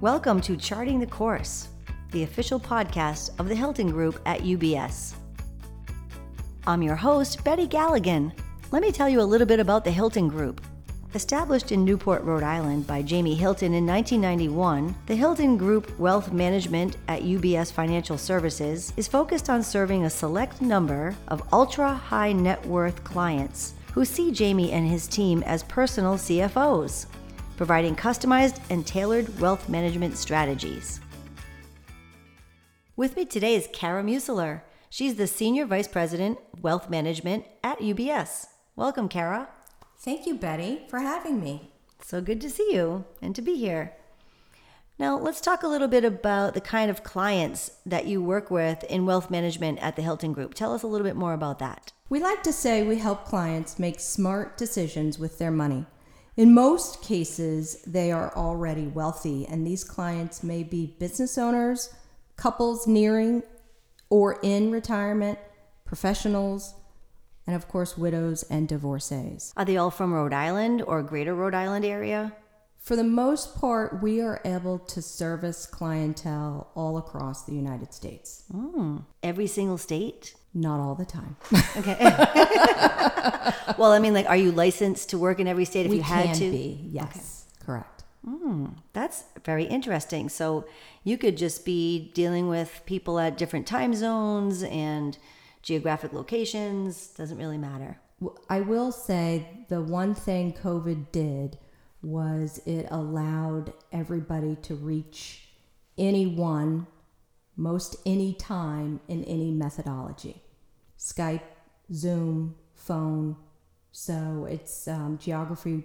Welcome to Charting the Course, the official podcast of the Hilton Group at UBS. I'm your host, Betty Galligan. Let me tell you a little bit about the Hilton Group. Established in Newport, Rhode Island by Jamie Hilton in 1991, the Hilton Group Wealth Management at UBS Financial Services is focused on serving a select number of ultra high net worth clients who see Jamie and his team as personal CFOs, providing customized and tailored wealth management strategies. With me today is Kara Museler. She's the Senior Vice President, Wealth Management at UBS. Welcome, Kara. Thank you, Betty, for having me. So good to see you and to be here. Now, let's talk a little bit about the kind of clients that you work with in wealth management at the Hilton Group. Tell us a little bit more about that. We like to say we help clients make smart decisions with their money. In most cases, they are already wealthy, and these clients may be business owners, couples nearing or in retirement, professionals, and of course, widows and divorcees. Are they all from Rhode Island or greater Rhode Island area? For the most part, we are able to service clientele all across the United States. Mm, every single state? Not all the time. Okay. well, I mean, like, are you licensed to work in every state if we you had to? be, yes, correct. Mm, that's very interesting. So you could just be dealing with people at different time zones and geographic locations. Doesn't really matter. I will say the one thing COVID did was it allowed everybody to reach anyone most any time in any methodology Skype, Zoom, phone. So it's um, geography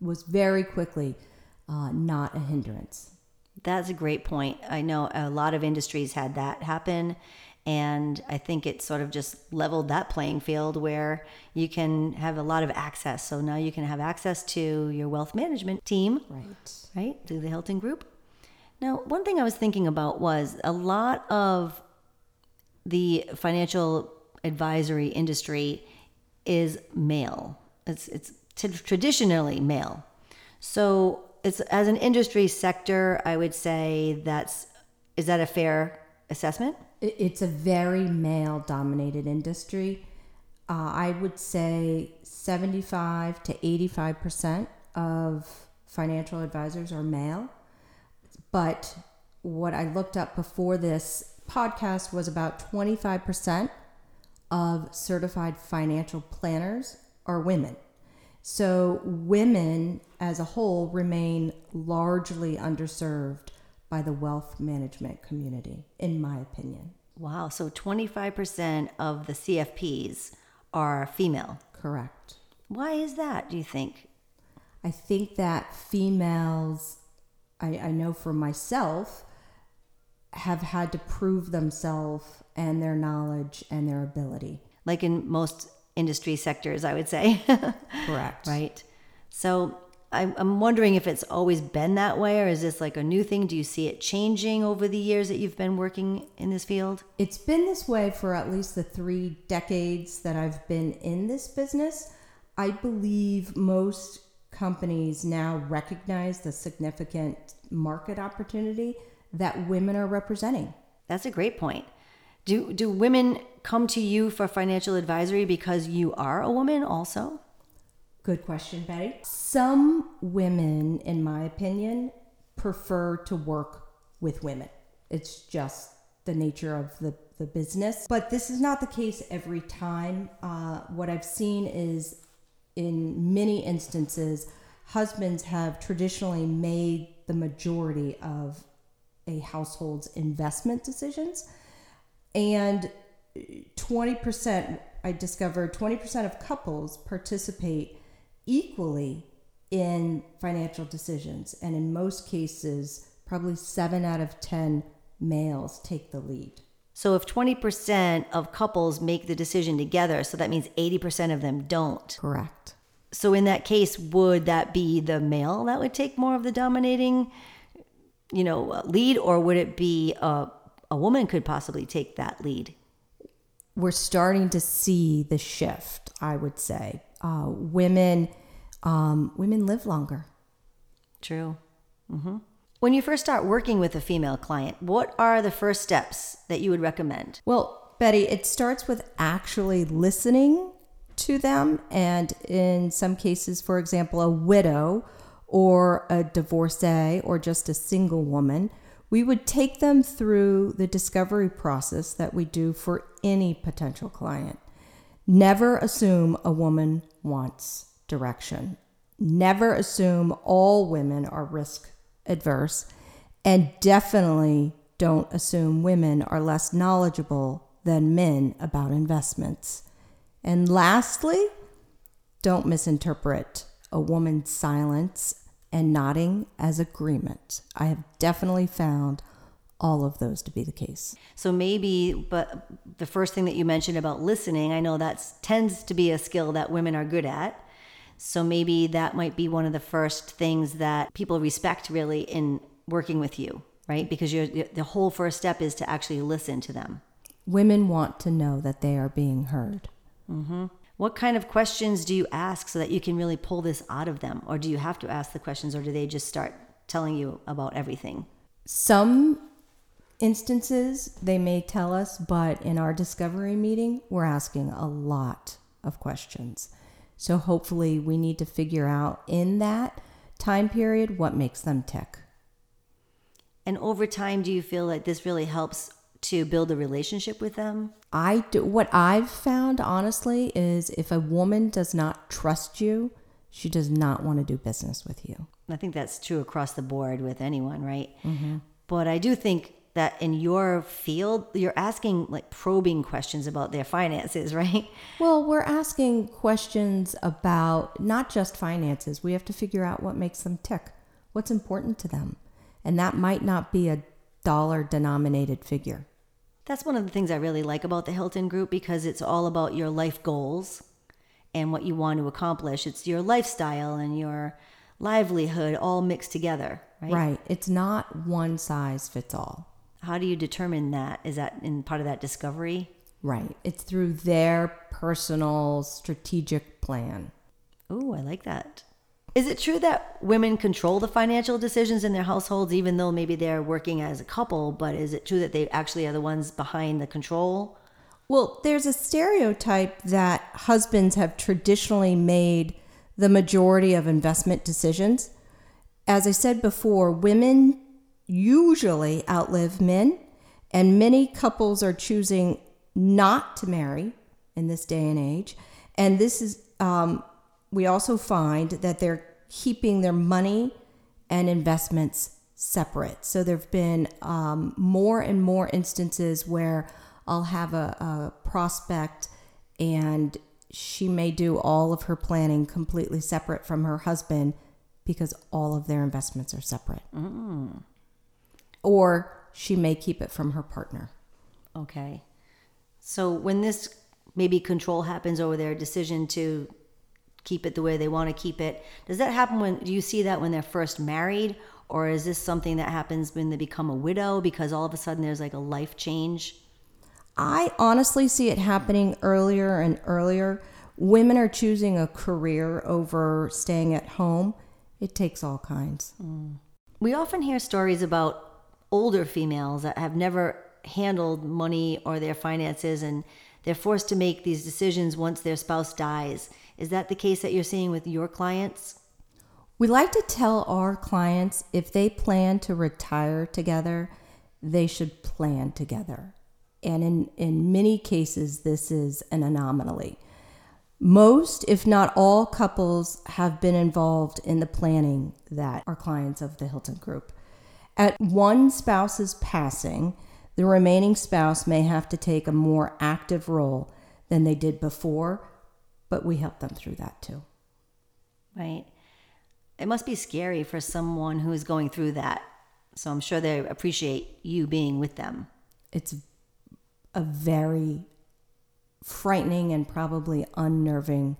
was very quickly uh, not a hindrance. That's a great point. I know a lot of industries had that happen. And I think it sort of just leveled that playing field where you can have a lot of access. So now you can have access to your wealth management team, Right. right, through the Hilton Group. Now, one thing I was thinking about was a lot of the financial advisory industry is male. It's it's t- traditionally male. So it's as an industry sector, I would say that's is that a fair assessment? It's a very male dominated industry. Uh, I would say 75 to 85% of financial advisors are male. But what I looked up before this podcast was about 25% of certified financial planners are women. So women as a whole remain largely underserved by the wealth management community, in my opinion. Wow, so 25% of the CFPs are female. Correct. Why is that, do you think? I think that females, I, I know for myself, have had to prove themselves and their knowledge and their ability. Like in most industry sectors, I would say. Correct. right? So I'm, I'm wondering if it's always been that way, or is this like a new thing? Do you see it changing over the years that you've been working in this field? It's been this way for at least the three decades that I've been in this business. I believe most companies now recognize the significant market opportunity that women are representing. That's a great point. Do do women come to you for financial advisory because you are a woman also? Good question, Betty. Some women, in my opinion, prefer to work with women. It's just the nature of the, the business. But this is not the case every time. Uh, what I've seen is in many instances, husbands have traditionally made the majority of a household's investment decisions. And 20%, I discovered 20% of couples participate equally in financial decisions. And in most cases, probably seven out of 10 males take the lead. So if 20% of couples make the decision together, so that means 80% of them don't. Correct. So in that case, would that be the male that would take more of the dominating, you know, lead, or would it be a, a woman could possibly take that lead? We're starting to see the shift, I would say. Uh, women, um, women live longer. True. hmm When you first start working with a female client, what are the first steps that you would recommend? Well, Betty, it starts with actually listening to them. And in some cases, for example, a widow or a divorcee or just a single woman, we would take them through the discovery process that we do for any potential client. Never assume a woman wants direction. Never assume all women are risk adverse. And definitely don't assume women are less knowledgeable than men about investments. And lastly, don't misinterpret a woman's silence and nodding as agreement. I have definitely found all of those to be the case. So maybe, but the first thing that you mentioned about listening, I know that tends to be a skill that women are good at. So maybe that might be one of the first things that people respect really in working with you, right? Because you're, the whole first step is to actually listen to them. Women want to know that they are being heard. Mm-hmm. What kind of questions do you ask so that you can really pull this out of them? Or do you have to ask the questions, or do they just start telling you about everything? Some instances they may tell us, but in our discovery meeting, we're asking a lot of questions. So hopefully, we need to figure out in that time period what makes them tick. And over time, do you feel like this really helps to build a relationship with them? I do, what I've found honestly is if a woman does not trust you, she does not want to do business with you. I think that's true across the board with anyone, right? Mm-hmm. But I do think that in your field, you're asking like probing questions about their finances, right? Well, we're asking questions about not just finances. We have to figure out what makes them tick, what's important to them. And that might not be a dollar denominated figure. That's one of the things I really like about the Hilton Group because it's all about your life goals and what you want to accomplish. It's your lifestyle and your livelihood all mixed together, right? Right. It's not one size fits all. How do you determine that? Is that in part of that discovery? Right. It's through their personal strategic plan. Oh, I like that. Is it true that women control the financial decisions in their households, even though maybe they're working as a couple? But is it true that they actually are the ones behind the control? Well, there's a stereotype that husbands have traditionally made the majority of investment decisions. As I said before, women usually outlive men, and many couples are choosing not to marry in this day and age. And this is, um, we also find that they're keeping their money and investments separate. So there have been um, more and more instances where I'll have a, a, prospect and she may do all of her planning completely separate from her husband because all of their investments are separate. Mm. Or she may keep it from her partner. Okay. So when this maybe control happens over their decision to keep it the way they want to keep it. Does that happen when do you see that when they're first married or is this something that happens when they become a widow because all of a sudden there's like a life change? I honestly see it happening earlier and earlier. Women are choosing a career over staying at home. It takes all kinds. Mm. We often hear stories about older females that have never handled money or their finances and they're forced to make these decisions once their spouse dies. Is that the case that you're seeing with your clients? We like to tell our clients if they plan to retire together, they should plan together. And in, in many cases, this is an anomaly. Most, if not all, couples have been involved in the planning that are clients of the Hilton Group. At one spouse's passing, the remaining spouse may have to take a more active role than they did before but we help them through that too. Right. It must be scary for someone who is going through that. So I'm sure they appreciate you being with them. It's a very frightening and probably unnerving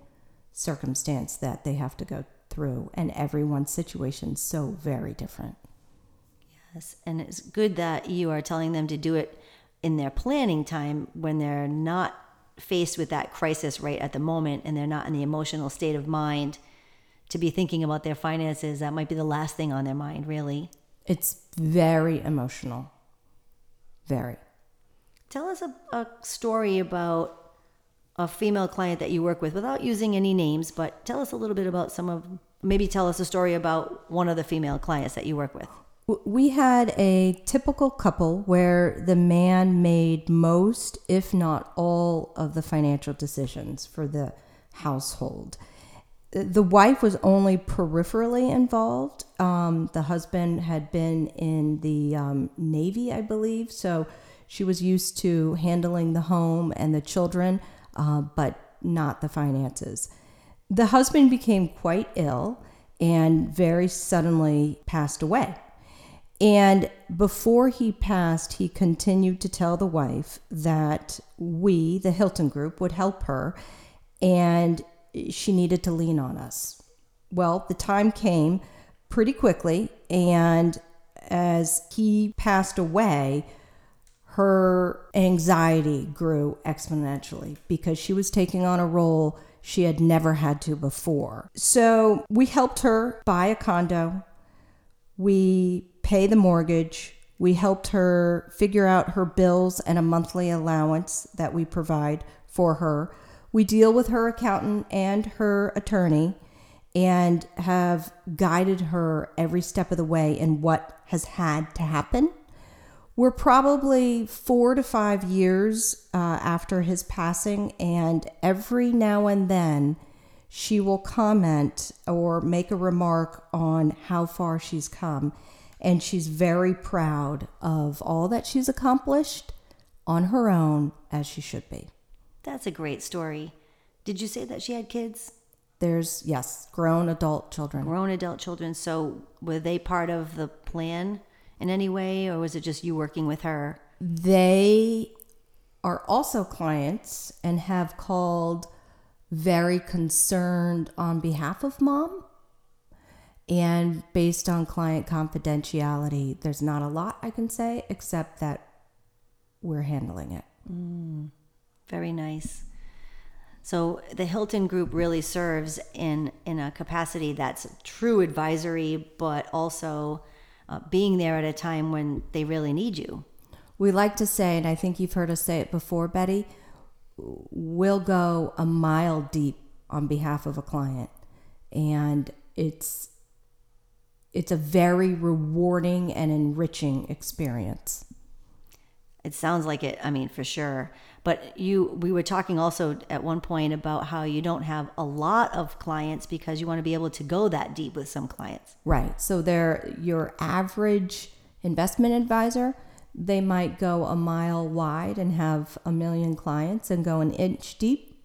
circumstance that they have to go through, and everyone's situation is so very different. Yes, and it's good that you are telling them to do it in their planning time when they're not faced with that crisis right at the moment and they're not in the emotional state of mind to be thinking about their finances, that might be the last thing on their mind, really. It's very emotional. Very. Tell us a, a story about a female client that you work with without using any names, but tell us a little bit about some of, maybe tell us a story about one of the female clients that you work with. We had a typical couple where the man made most, if not all, of the financial decisions for the household. The wife was only peripherally involved. Um, the husband had been in the um, Navy, I believe, so she was used to handling the home and the children, uh, but not the finances. The husband became quite ill and very suddenly passed away. And before he passed, he continued to tell the wife that we, the Hilton Group, would help her and she needed to lean on us. Well, the time came pretty quickly, and as he passed away, her anxiety grew exponentially because she was taking on a role she had never had to before. So we helped her buy a condo. We pay the mortgage. We helped her figure out her bills and a monthly allowance that we provide for her. We deal with her accountant and her attorney and have guided her every step of the way in what has had to happen. We're probably four to five years uh, after his passing, and every now and then she will comment or make a remark on how far she's come. And she's very proud of all that she's accomplished on her own, as she should be. That's a great story. Did you say that she had kids? There's, yes, grown adult children. Grown adult children. So were they part of the plan in any way, or was it just you working with her? They are also clients and have called very concerned on behalf of mom. And based on client confidentiality, there's not a lot I can say except that we're handling it. Very nice. So the Hilton Group really serves in in a capacity that's true advisory, but also uh, being there at a time when they really need you. We like to say, and I think you've heard us say it before, Betty, we'll go a mile deep on behalf of a client. And it's it's a very rewarding and enriching experience. It sounds like it. I mean, for sure. But you, we were talking also at one point about how you don't have a lot of clients because you want to be able to go that deep with some clients. Right. So they're your average investment advisor. They might go a mile wide and have a million clients and go an inch deep.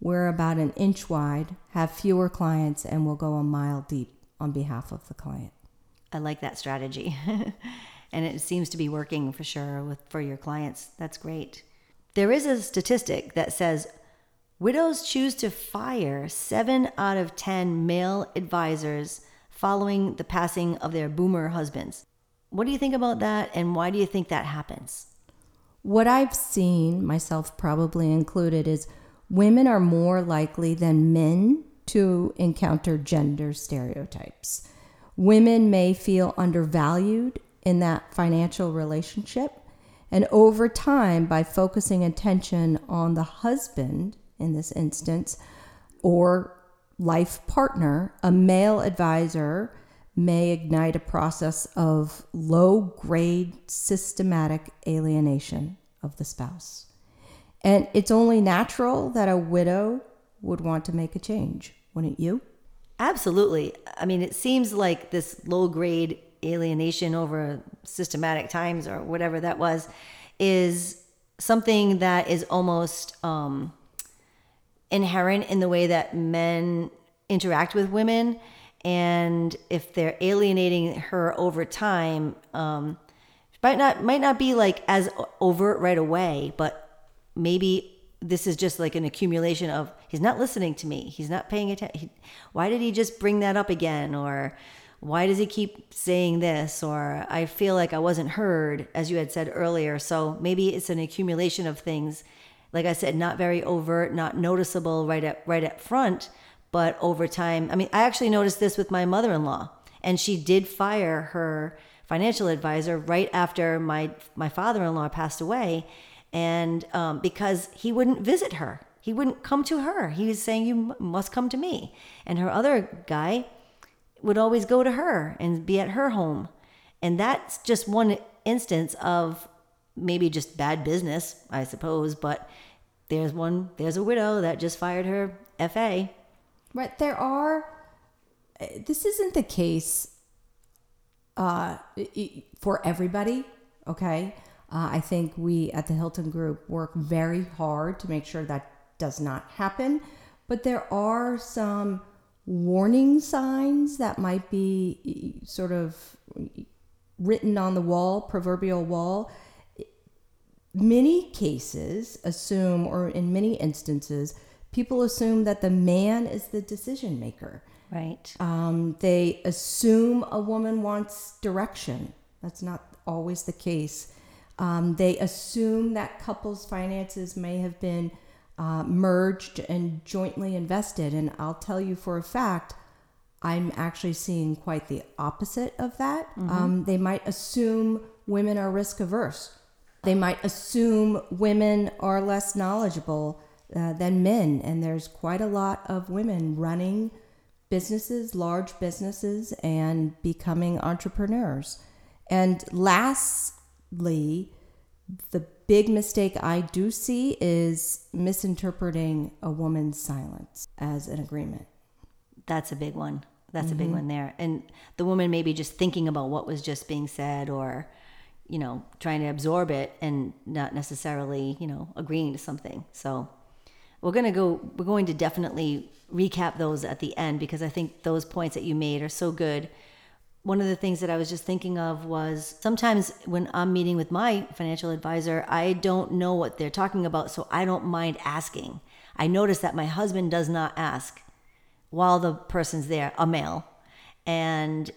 We're about an inch wide, have fewer clients, and we'll go a mile deep on behalf of the client. I like that strategy. and it seems to be working for sure with for your clients. That's great. There is a statistic that says widows choose to fire 7 out of 10 male advisors following the passing of their boomer husbands. What do you think about that and why do you think that happens? What I've seen, myself probably included, is women are more likely than men to encounter gender stereotypes. Women may feel undervalued in that financial relationship. And over time, by focusing attention on the husband in this instance or life partner, a male advisor may ignite a process of low grade systematic alienation of the spouse. And it's only natural that a widow would want to make a change, wouldn't you? Absolutely. I mean, it seems like this low grade alienation over systematic times or whatever that was is something that is almost um, inherent in the way that men interact with women. And if they're alienating her over time, um, might not might not be like as overt right away, but maybe this is just like an accumulation of he's not listening to me, he's not paying attention. Why did he just bring that up again? Or why does he keep saying this? Or I feel like I wasn't heard, as you had said earlier. So maybe it's an accumulation of things. Like I said, not very overt, not noticeable right at right at front, but over time. I mean, I actually noticed this with my mother-in-law, and she did fire her financial advisor right after my my father-in-law passed away and um, because he wouldn't visit her he wouldn't come to her he was saying you must come to me and her other guy would always go to her and be at her home and that's just one instance of maybe just bad business i suppose but there's one there's a widow that just fired her fa Right. There are, uh, this isn't the case uh, for everybody. Okay. Uh, I think we at the Hilton Group work very hard to make sure that does not happen. But there are some warning signs that might be sort of written on the wall, proverbial wall. Many cases assume, or in many instances, people assume that the man is the decision maker. right Um, they assume a woman wants direction. That's not always the case. Um, they assume that couples' finances may have been uh, merged and jointly invested. And I'll tell you for a fact, I'm actually seeing quite the opposite of that. Um, they might assume women are risk averse. They might assume women are less knowledgeable uh, than men. And there's quite a lot of women running businesses, large businesses, and becoming entrepreneurs. And lastly, the big mistake I do see is misinterpreting a woman's silence as an agreement. That's a big one. That's a big mm-hmm. one there. And the woman maybe just thinking about what was just being said or, you know, trying to absorb it and not necessarily, you know, agreeing to something. So we're going to go, we're going to definitely recap those at the end because I think those points that you made are so good. One of the things that I was just thinking of was sometimes when I'm meeting with my financial advisor, I don't know what they're talking about, so I don't mind asking. I notice that my husband does not ask while the person's there, a male. And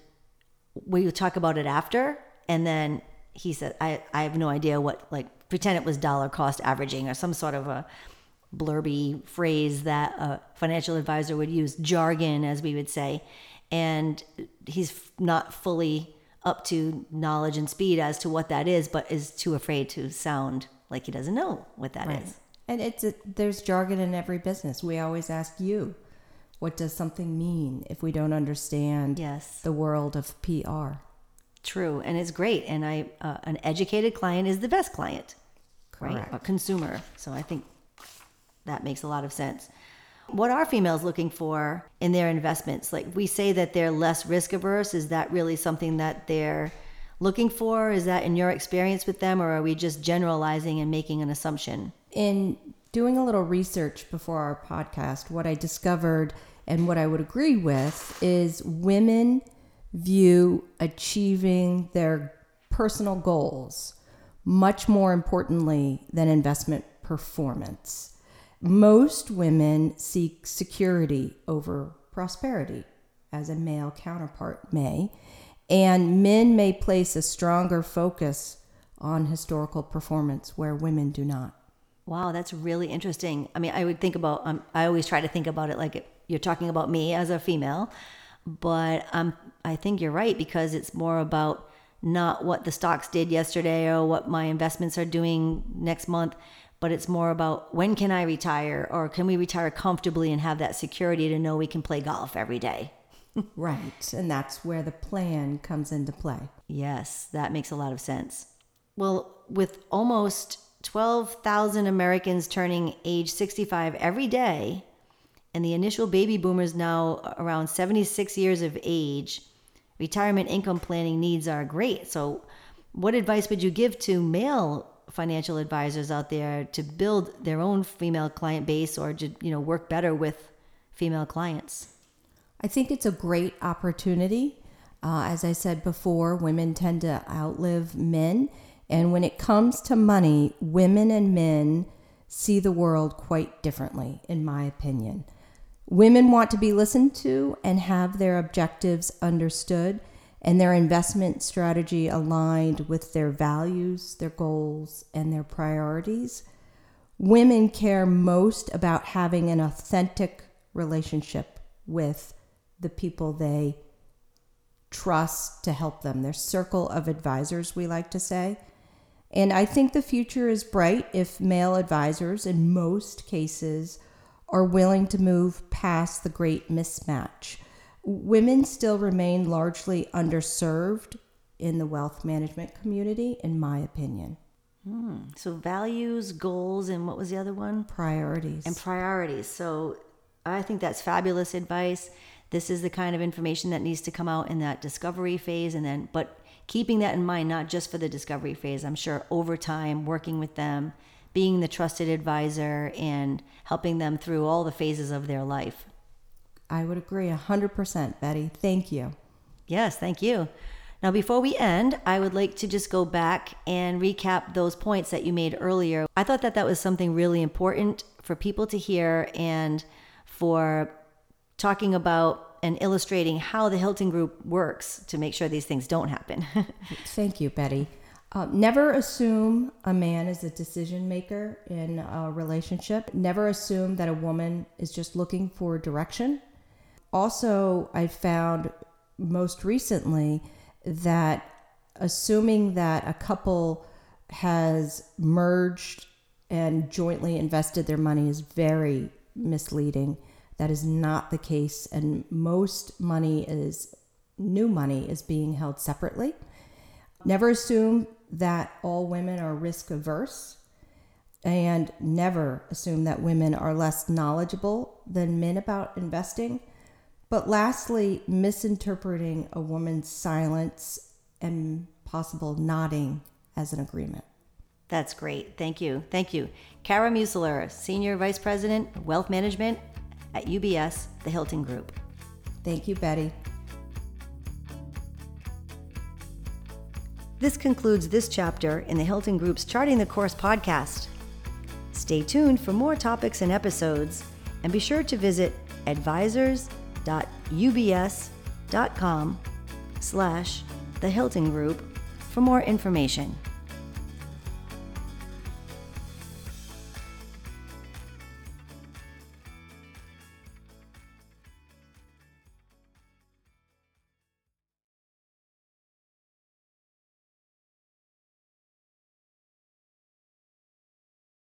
we talk about it after. And then he said, I, I have no idea what, like, pretend it was dollar cost averaging or some sort of a blurby phrase that a financial advisor would use, jargon, as we would say. And he's not fully up to knowledge and speed as to what that is, but is too afraid to sound like he doesn't know what that is. And it's a, there's jargon in every business. We always ask you, what does something mean if we don't understand Yes. the world of PR? True, and it's great. And I, uh, an educated client is the best client, right? Correct. A consumer. So I think that makes a lot of sense. What are females looking for in their investments? Like we say that they're less risk averse. Is that really something that they're looking for? Is that in your experience with them, or are we just generalizing and making an assumption? in doing a little research before our podcast, what I discovered and what I would agree with is women view achieving their personal goals much more importantly than investment performance. Most women seek security over prosperity, as a male counterpart may, and men may place a stronger focus on historical performance where women do not. Wow, that's really interesting. I mean, I would think about, um, I always try to think about it like you're talking about me as a female, but um, I think you're right because it's more about not what the stocks did yesterday or what my investments are doing next month, but it's more about when can I retire or can we retire comfortably and have that security to know we can play golf every day. Right. And that's where the plan comes into play. Yes, that makes a lot of sense. Well, with almost 12,000 Americans turning age 65 every day, and the initial baby boomers now around 76 years of age, retirement income planning needs are great. So, what advice would you give to male financial advisors out there to build their own female client base or to, you know, work better with female clients? I think it's a great opportunity. Uh, as I said before, women tend to outlive men. And when it comes to money, women and men see the world quite differently, in my opinion. Women want to be listened to and have their objectives understood and their investment strategy aligned with their values, their goals, and their priorities. Women care most about having an authentic relationship with the people they trust to help them, their circle of advisors, we like to say. And I think the future is bright if male advisors, in most cases, are willing to move past the great mismatch. Women still remain largely underserved in the wealth management community, in my opinion. Hmm. So, values, goals, and what was the other one? Priorities. And priorities. So, I think that's fabulous advice. This is the kind of information that needs to come out in that discovery phase, and then, but keeping that in mind, not just for the discovery phase, I'm sure over time, working with them, being the trusted advisor, and helping them through all the phases of their life. I would agree 100%, Betty. Thank you. Yes, thank you. Now, before we end, I would like to just go back and recap those points that you made earlier. I thought that that was something really important for people to hear and for talking about and illustrating how the Hilton Group works to make sure these things don't happen. Thank you, Betty. Uh, never assume a man is a decision maker in a relationship. Never assume that a woman is just looking for direction. Also, I found most recently that assuming that a couple has merged and jointly invested their money is very misleading. That is not the case, and most money is new money is being held separately. Never assume that all women are risk averse, and never assume that women are less knowledgeable than men about investing. But lastly, misinterpreting a woman's silence and possible nodding as an agreement. That's great. Thank you. Thank you. Kara Museler, Senior Vice President, Wealth Management at UBS, the Hilton Group. Thank you, Betty. This concludes this chapter in the Hilton Group's Charting the Course podcast. Stay tuned for more topics and episodes, and be sure to visit advisors.ubs.com slash the Hilton Group for more information.